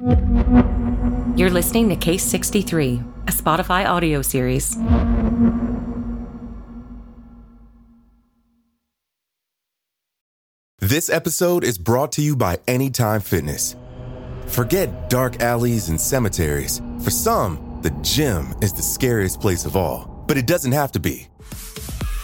You're listening to Case 63, a Spotify audio series. This episode is brought to you by Anytime Fitness. Forget dark alleys and cemeteries. For some, the gym is the scariest place of all, but it doesn't have to be.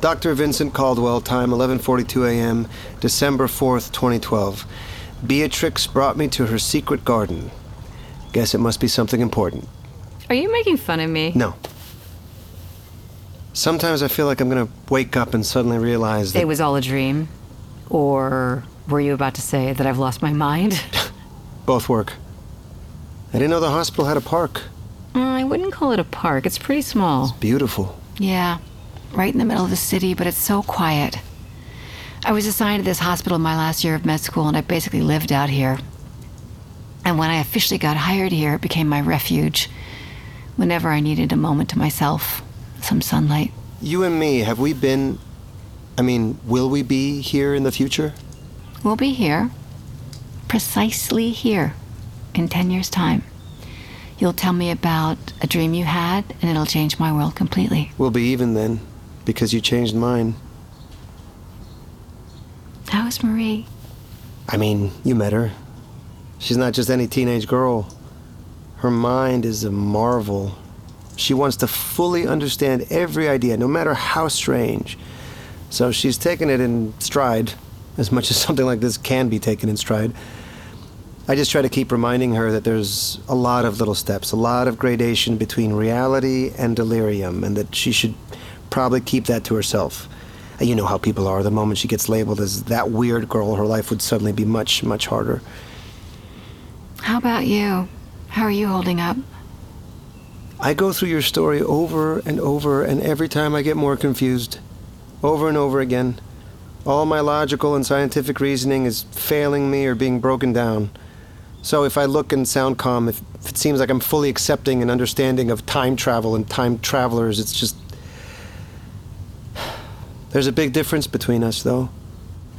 Dr. Vincent Caldwell, time 11:42 a.m., December 4th, 2012. Beatrix brought me to her secret garden. Guess it must be something important. Are you making fun of me? No. Sometimes I feel like I'm going to wake up and suddenly realize that It was all a dream? Or were you about to say that I've lost my mind? both work. I didn't know the hospital had a park. Uh, I wouldn't call it a park. It's pretty small. It's beautiful. Yeah, right in the middle of the city, but it's so quiet. I was assigned to this hospital in my last year of med school, and I basically lived out here. And when I officially got hired here, it became my refuge. Whenever I needed a moment to myself, some sunlight. You and me, have we been. I mean, will we be here in the future? We'll be here. Precisely here. In 10 years' time. You'll tell me about a dream you had, and it'll change my world completely. We'll be even then, because you changed mine. How is Marie? I mean, you met her. She's not just any teenage girl. Her mind is a marvel. She wants to fully understand every idea, no matter how strange. So she's taken it in stride, as much as something like this can be taken in stride. I just try to keep reminding her that there's a lot of little steps, a lot of gradation between reality and delirium, and that she should probably keep that to herself. You know how people are. The moment she gets labeled as that weird girl, her life would suddenly be much, much harder. How about you? How are you holding up? I go through your story over and over, and every time I get more confused. Over and over again. All my logical and scientific reasoning is failing me or being broken down. So if I look and sound calm, if, if it seems like I'm fully accepting and understanding of time travel and time travelers, it's just. There's a big difference between us, though.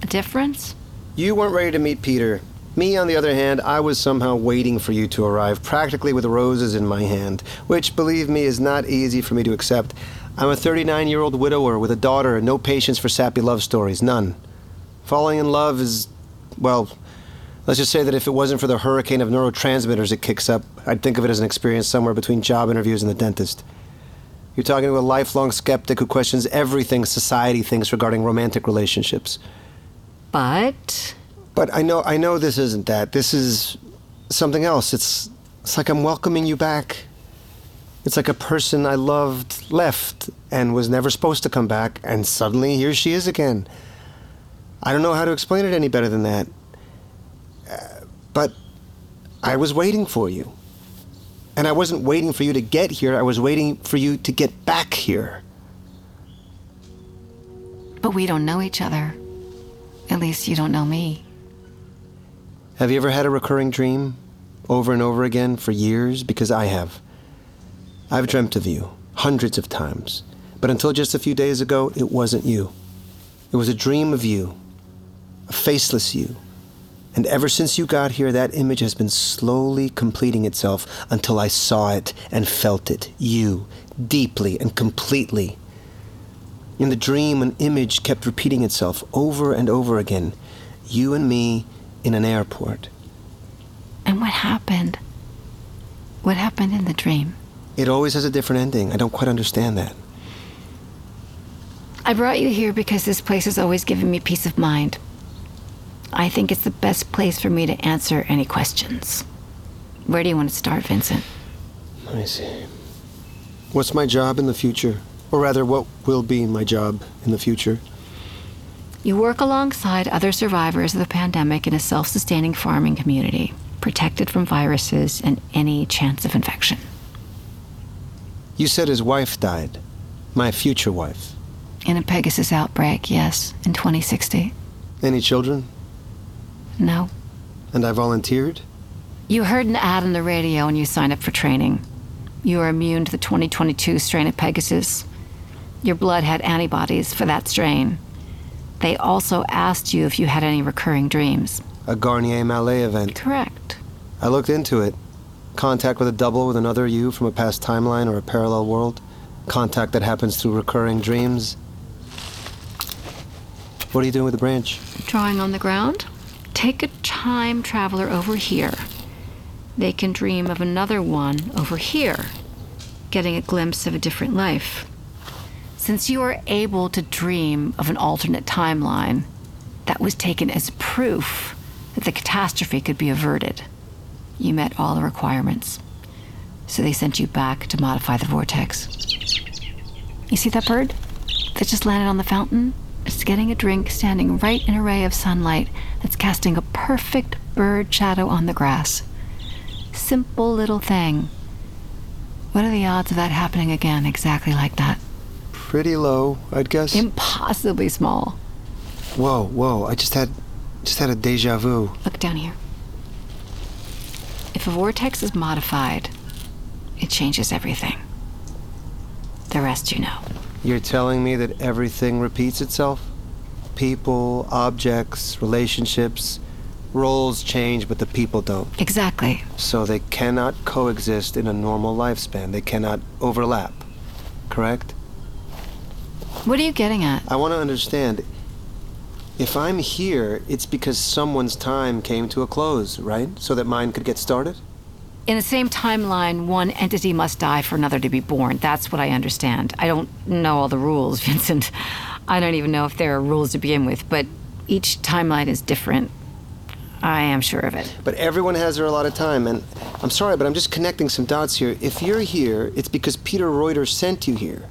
A difference? You weren't ready to meet Peter. Me, on the other hand, I was somehow waiting for you to arrive, practically with roses in my hand, which, believe me, is not easy for me to accept. I'm a 39 year old widower with a daughter and no patience for sappy love stories, none. Falling in love is, well, let's just say that if it wasn't for the hurricane of neurotransmitters it kicks up, I'd think of it as an experience somewhere between job interviews and the dentist. You're talking to a lifelong skeptic who questions everything society thinks regarding romantic relationships. But. But I know I know this isn't that. This is something else. It's it's like I'm welcoming you back. It's like a person I loved left and was never supposed to come back and suddenly here she is again. I don't know how to explain it any better than that. Uh, but I was waiting for you. And I wasn't waiting for you to get here. I was waiting for you to get back here. But we don't know each other. At least you don't know me. Have you ever had a recurring dream over and over again for years? Because I have. I've dreamt of you hundreds of times, but until just a few days ago, it wasn't you. It was a dream of you, a faceless you. And ever since you got here, that image has been slowly completing itself until I saw it and felt it, you, deeply and completely. In the dream, an image kept repeating itself over and over again. You and me in an airport. And what happened? What happened in the dream? It always has a different ending. I don't quite understand that. I brought you here because this place has always given me peace of mind. I think it's the best place for me to answer any questions. Where do you want to start, Vincent? Let me see. What's my job in the future? Or rather, what will be my job in the future? You work alongside other survivors of the pandemic in a self sustaining farming community. protected from viruses and any chance of infection. You said his wife died. My future wife. In a Pegasus outbreak, yes, in 2060. Any children? No. And I volunteered? You heard an ad on the radio and you signed up for training. You are immune to the 2022 strain of Pegasus. Your blood had antibodies for that strain. They also asked you if you had any recurring dreams. A Garnier Malet event. Correct. I looked into it. Contact with a double with another you from a past timeline or a parallel world. Contact that happens through recurring dreams. What are you doing with the branch? Drawing on the ground? Take a time traveler over here. They can dream of another one over here, getting a glimpse of a different life. Since you are able to dream of an alternate timeline, that was taken as proof that the catastrophe could be averted. You met all the requirements. So they sent you back to modify the vortex. You see that bird that just landed on the fountain? It's getting a drink standing right in a ray of sunlight that's casting a perfect bird shadow on the grass. Simple little thing. What are the odds of that happening again exactly like that? Pretty low, I'd guess. Impossibly small. whoa, whoa! I just had, just had a deja vu. Look down here. If a vortex is modified, it changes everything. The rest you know. You're telling me that everything repeats itself? People, objects, relationships, roles change, but the people don't. Exactly. So they cannot coexist in a normal lifespan. They cannot overlap. Correct? What are you getting at? I want to understand. If I'm here, it's because someone's time came to a close, right? So that mine could get started? In the same timeline, one entity must die for another to be born. That's what I understand. I don't know all the rules, Vincent. I don't even know if there are rules to begin with, but each timeline is different. I am sure of it. But everyone has their allotted time, and I'm sorry, but I'm just connecting some dots here. If you're here, it's because Peter Roiter sent you here.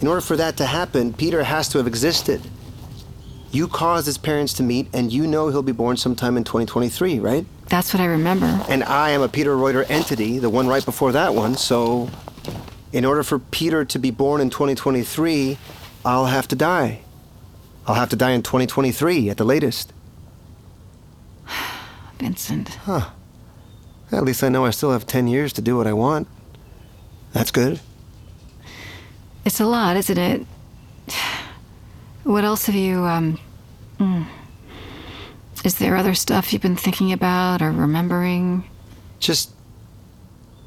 In order for that to happen, Peter has to have existed. You caused his parents to meet, and you know he'll be born sometime in 2023, right? That's what I remember. And I am a Peter Roiter entity, the one right before that one, so in order for Peter to be born in 2023, I'll have to die. I'll have to die in 2023 at the latest. Vincent. Huh. At least I know I still have 10 years to do what I want. That's good. It's a lot, isn't it? What else have you, um. mm. Is there other stuff you've been thinking about or remembering? Just.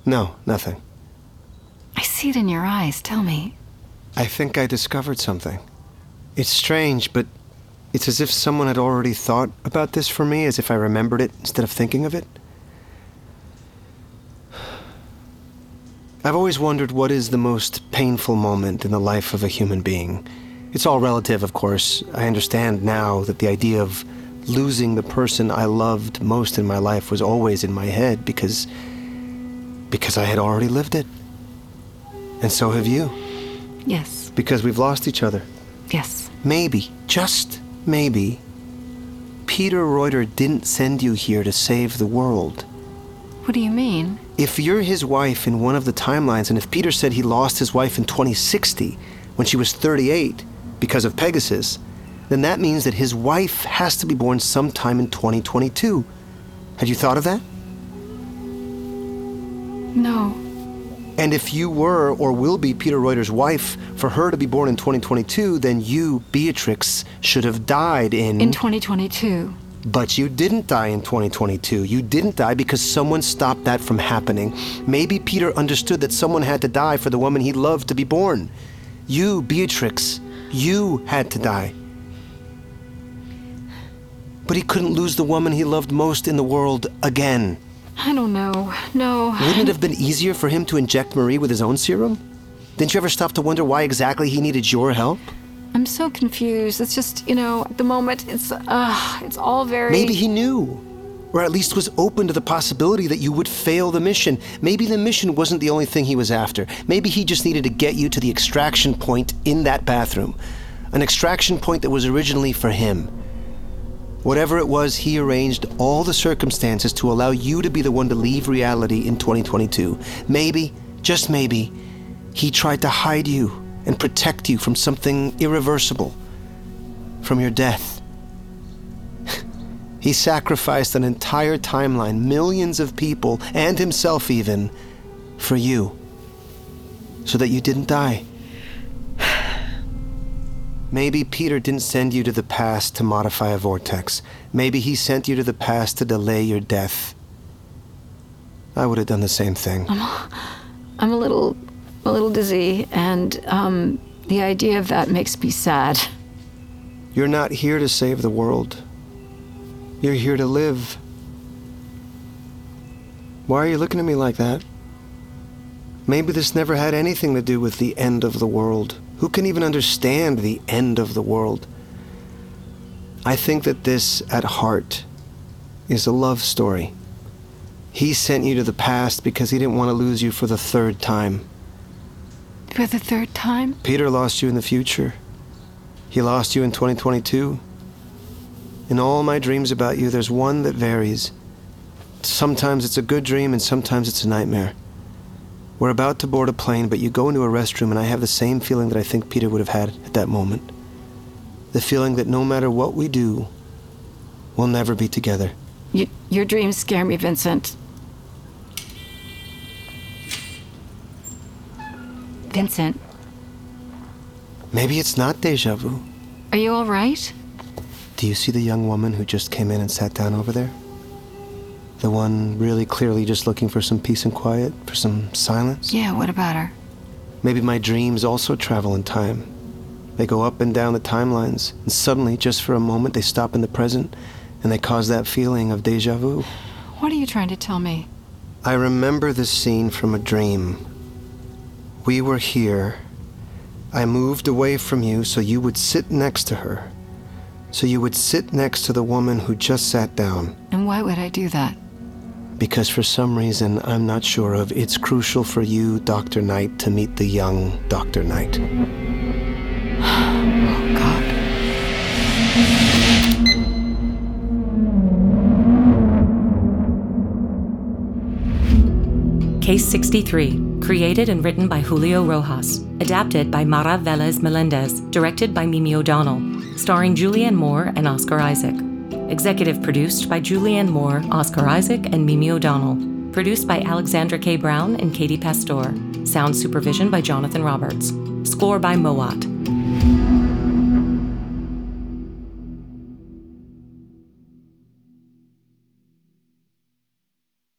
No, nothing. I see it in your eyes. Tell me. I think I discovered something. It's strange, but it's as if someone had already thought about this for me, as if I remembered it instead of thinking of it. I've always wondered what is the most painful moment in the life of a human being. It's all relative, of course. I understand now that the idea of losing the person I loved most in my life was always in my head because because I had already lived it. And so have you, Yes. because we've lost each other. Yes. Maybe, just maybe, Peter Roiter didn't send you here to save the world. What do you mean? If you're his wife in one of the timelines, and if Peter said he lost his wife in 2060 when she was 38 because of Pegasus, then that means that his wife has to be born sometime in 2022. Had you thought of that? No. And if you were or will be Peter Roiter's wife, for her to be born in 2022, then you, Beatrix, should have died in. In 2022. But you didn't die in 2022. You didn't die because someone stopped that from happening. Maybe Peter understood that someone had to die for the woman he loved to be born. You, Beatrix, you had to die. But he couldn't lose the woman he loved most in the world again. I don't know. No. Wouldn't it have been easier for him to inject Marie with his own serum? Didn't you ever stop to wonder why exactly he needed your help? I'm so confused. It's just, you know, at the moment, it's, uh, it's all very. Maybe he knew. Or at least was open to the possibility that you would fail the mission. Maybe the mission wasn't the only thing he was after. Maybe he just needed to get you to the extraction point in that bathroom. An extraction point that was originally for him. Whatever it was, he arranged all the circumstances to allow you to be the one to leave reality in 2022. Maybe, just maybe, he tried to hide you and protect you from something irreversible, from your death. he sacrificed an entire timeline, millions of people, and himself even, for you, so that you didn't die. Maybe Peter didn't send you to the past to modify a vortex. Maybe he sent you to the past to delay your death. I would have done the same thing. I'm I'm a little, a little dizzy, and um, the idea of that makes me sad. You're not here to save the world. You're here to live. Why are you looking at me like that? Maybe this never had anything to do with the end of the world. Who can even understand the end of the world? I think that this, at heart, is a love story. He sent you to the past because he didn't want to lose you for the third time. For the third time? Peter lost you in the future. He lost you in 2022. In all my dreams about you, there's one that varies. Sometimes it's a good dream, and sometimes it's a nightmare. We're about to board a plane, but you go into a restroom, and I have the same feeling that I think Peter would have had at that moment. The feeling that no matter what we do, we'll never be together. You, your dreams scare me, Vincent. Vincent, Maybe it's not deja vu. are you all right? Do you see the young woman who just came in and sat down over there? The one really clearly just looking for some peace and quiet, for some silence? Yeah, what about her? Maybe my dreams also travel in time. They go up and down the timelines, and suddenly, just for a moment, they stop in the present, and they cause that feeling of deja vu. What are you trying to tell me? I remember this scene from a dream. We were here. I moved away from you so you would sit next to her. So you would sit next to the woman who just sat down. And why would I do that? Because for some reason I'm not sure of, it's crucial for you, Dr. Knight, to meet the young Dr. Knight. Oh, God. Case 63, created and written by Julio Rojas, adapted by Mara Vélez Meléndez, directed by Mimi O'Donnell, starring Julianne Moore and Oscar Isaac. Executive produced by Julianne Moore, Oscar Isaac, and Mimi O'Donnell. Produced by Alexandra K. Browne and Katie Pastore. Sound supervision by Jonathon Roberts. Score by Mowat.